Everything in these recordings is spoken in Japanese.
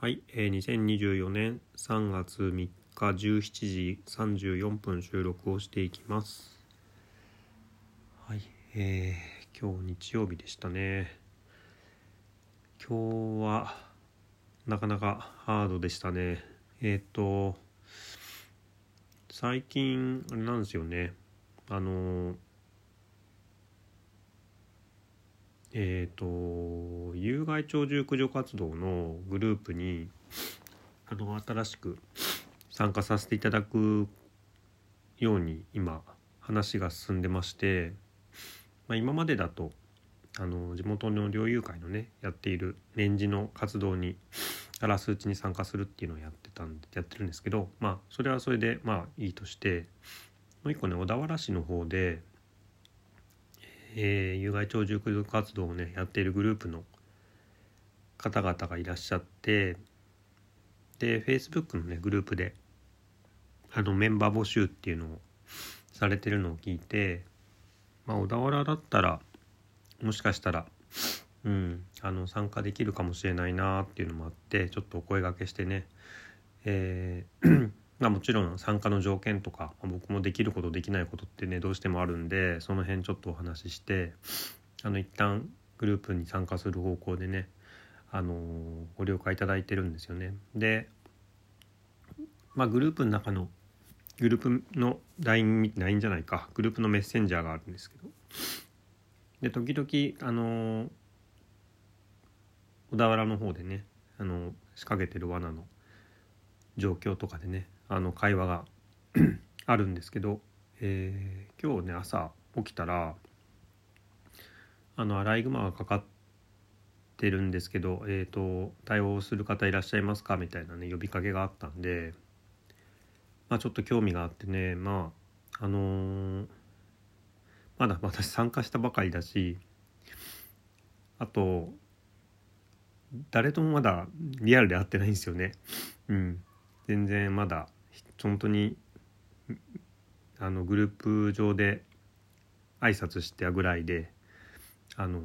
はい、えー、2024年3月3日17時34分収録をしていきます。はい、えー、今日日曜日でしたね。今日はなかなかハードでしたね。えっ、と最近あれなんですよね。あのえー、と有害鳥獣駆除活動のグループにあの新しく参加させていただくように今話が進んでまして、まあ、今までだとあの地元の猟友会のねやっている年次の活動にあらすうちに参加するっていうのをやってたんでやってるんですけどまあそれはそれでまあいいとしてもう一個ね小田原市の方でえー、有害鳥獣駆除活動をねやっているグループの方々がいらっしゃってで Facebook のねグループであのメンバー募集っていうのをされてるのを聞いてまあ小田原だったらもしかしたらうんあの参加できるかもしれないなっていうのもあってちょっとお声がけしてねえーまあ、もちろん参加の条件とか、僕もできることできないことってねどうしてもあるんでその辺ちょっとお話ししてあの一旦グループに参加する方向でねあのご了解いただいてるんですよね。で、まあ、グループの中のグループの LINE, LINE じゃないかグループのメッセンジャーがあるんですけどで時々あの小田原の方でねあの仕掛けてる罠の状況とかでねあの会話が あるんですけど、えー、今日ね朝起きたらあのアライグマがかかってるんですけど、えーと、対応する方いらっしゃいますかみたいなね呼びかけがあったんで、まあ、ちょっと興味があってねまああのー、まだ私参加したばかりだしあと誰ともまだリアルで会ってないんですよね。うん、全然まだ本当にあのグループ上で挨拶したぐらいであの、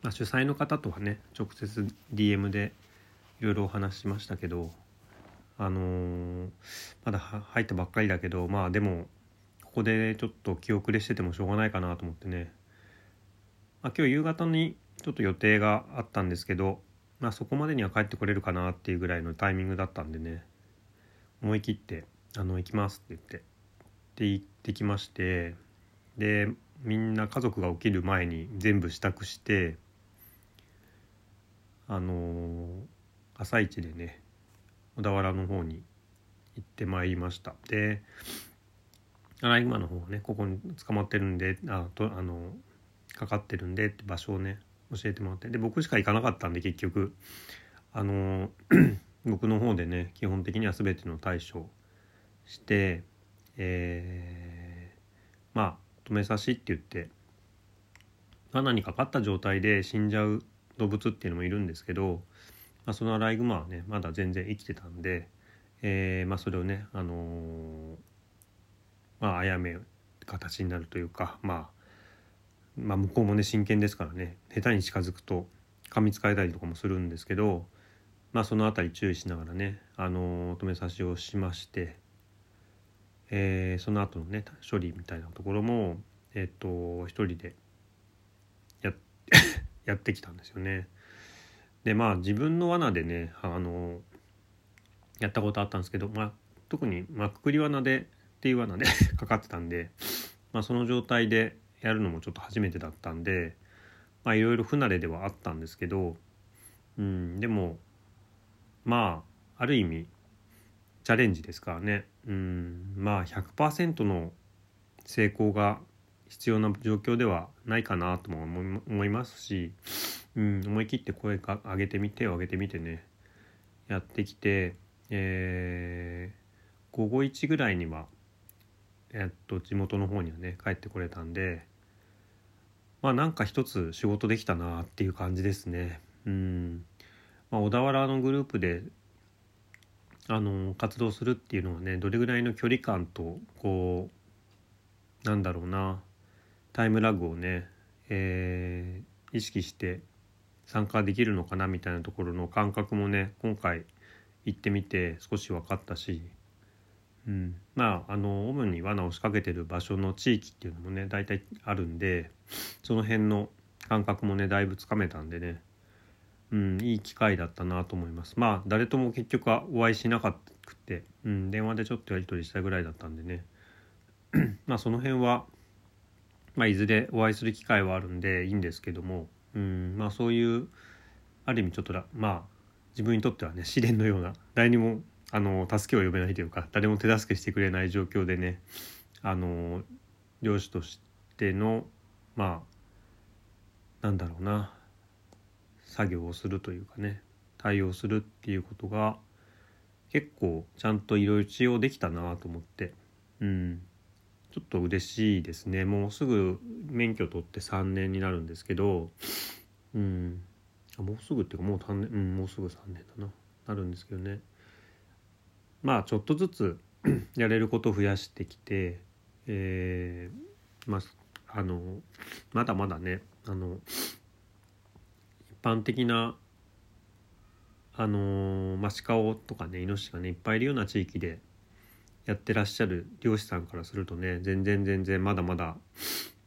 まあ、主催の方とはね直接 DM でいろいろお話ししましたけどあの、まだ入ったばっかりだけどまあでもここでちょっと気遅れしててもしょうがないかなと思ってね、まあ、今日夕方にちょっと予定があったんですけどまあそこまでには帰ってこれるかなっていうぐらいのタイミングだったんでね。思い切って「あの行きます」って言ってで行ってきましてでみんな家族が起きる前に全部支度してあの朝一でね小田原の方に行ってまいりました。でアライグマの方はねここに捕まってるんであとあのかかってるんでって場所をね教えてもらって。で僕しか行かなかったんで結局。あの僕の方でね基本的には全ての対処してえー、まあ止めさしって言って罠にかかった状態で死んじゃう動物っていうのもいるんですけど、まあ、そのアライグマはねまだ全然生きてたんで、えーまあ、それをねあのー、まあ殺め形になるというかまあまあ、向こうもね真剣ですからね下手に近づくと噛みつかれたりとかもするんですけど、まあ、その辺り注意しながらね、あの止めさしをしまして、えー、その後のね処理みたいなところもえっ、と一人でや やってきたんですよね。でまあ自分の罠でね、あのやったことあったんですけど、まあ、特に、まあ、くくり罠でっていう罠で かかってたんで、まあ、その状態でやるのもちょっと初めてだったんでまあいろいろ不慣れではあったんですけど、うん、でもまあある意味チャレンジですからね、うん、まあ100%の成功が必要な状況ではないかなとも思いますし、うん、思い切って声か上げてみてを上げてみてね。やってきて、えー、午後1ぐらいにはえっと、地元の方にはね帰ってこれたんでまあなんか一つ仕事できたなっていう感じですね。うん。まあ、小田原のグループであの活動するっていうのはねどれぐらいの距離感とこうなんだろうなタイムラグをね、えー、意識して参加できるのかなみたいなところの感覚もね今回行ってみて少し分かったし、うん、まああの主に罠を仕掛けてる場所の地域っていうのもね大体あるんでその辺の感覚もねだいぶつかめたんでね、うん、いい機会だったなと思います。まあ誰とも結局はお会いしなかったくて、うん、電話でちょっとやり取りしたぐらいだったんでね まあその辺は、まあ、いずれお会いする機会はあるんでいいんですけども、うんまあ、そういうある意味ちょっとまあ自分にとってはね試練のような誰にもあの助けを呼べないというか誰も手助けしてくれない状況でねあの漁師としてのまあなんだろうな作業をするというかね対応するっていうことが結構ちゃんといろいろ使用できたなと思ってうん。ちょっと嬉しいですね。もうすぐ免許取って3年になるんですけどうん。あもうすぐっていうかもう3年うんもうすぐ3年だな。なるんですけどね。まあちょっとずつ やれることを増やしてきてえー、まあのまだまだねあの般的なあのまあ、鹿をとかねイノシシがねいっぱいいるような地域でやってらっしゃる漁師さんからするとね全然全然まだまだ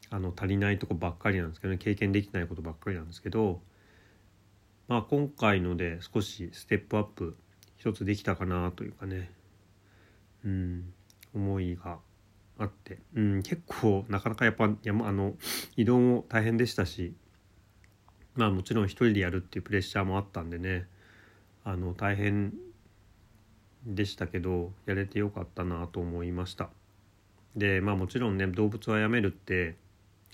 あの足りないとこばっかりなんですけどね経験できないことばっかりなんですけどまあ今回ので少しステップアップ一つできたかなというかねうん思いがあって、うん、結構なかなかやっぱ山あの移動も大変でしたしまあもちろん一人でやるっていうプレッシャーもあったんでねあの大変でしたけどやれてよかったなと思いました。でまあもちろんね動物はやめるって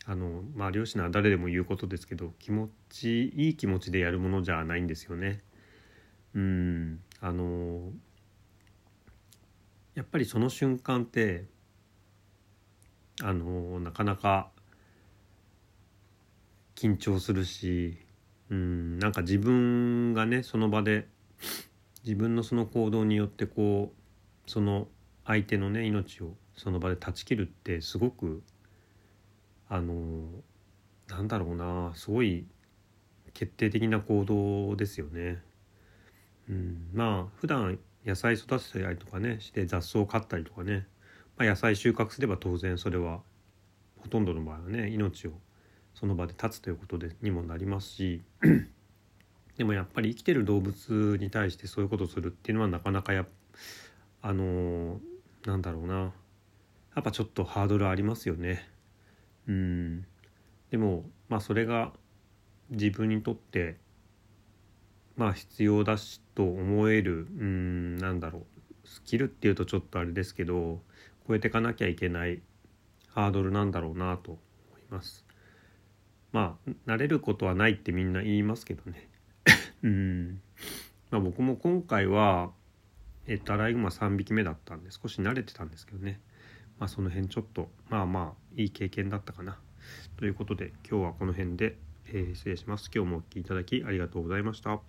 あのまあ漁師なら誰でも言うことですけど気持ちいい気持ちでやるものじゃないんですよね。うん。あのやっぱりその瞬間ってあのなかなか緊張するしうんなんか自分がねその場で自分のその行動によってこうその相手のね命をその場で断ち切るってすごくあのなんだろうなすごい決定的な行動ですよね。うん、まあ普段野菜育てたりとかねして雑草を刈ったりとかね、まあ、野菜収穫すれば当然それはほとんどの場合はね命をその場で立つということでにもなりますし でもやっぱり生きてる動物に対してそういうことをするっていうのはなかなかやあのー、なんだろうなやっぱちょっとハードルありますよね。うんでもまあそれが自分にとってまあ必要だしと思えるうんなんだろうスキルっていうとちょっとあれですけど超えていかなきゃいけないハードルなんだろうなと思います。まあ慣れることはないってみんな言いますけどね。うん。まあ、僕も今回は、えっと、アライグマ3匹目だったんで少し慣れてたんですけどね、まあ、その辺ちょっとまあまあいい経験だったかな。ということで今日はこの辺で、えー、失礼します。今日もお聴きいただきありがとうございました。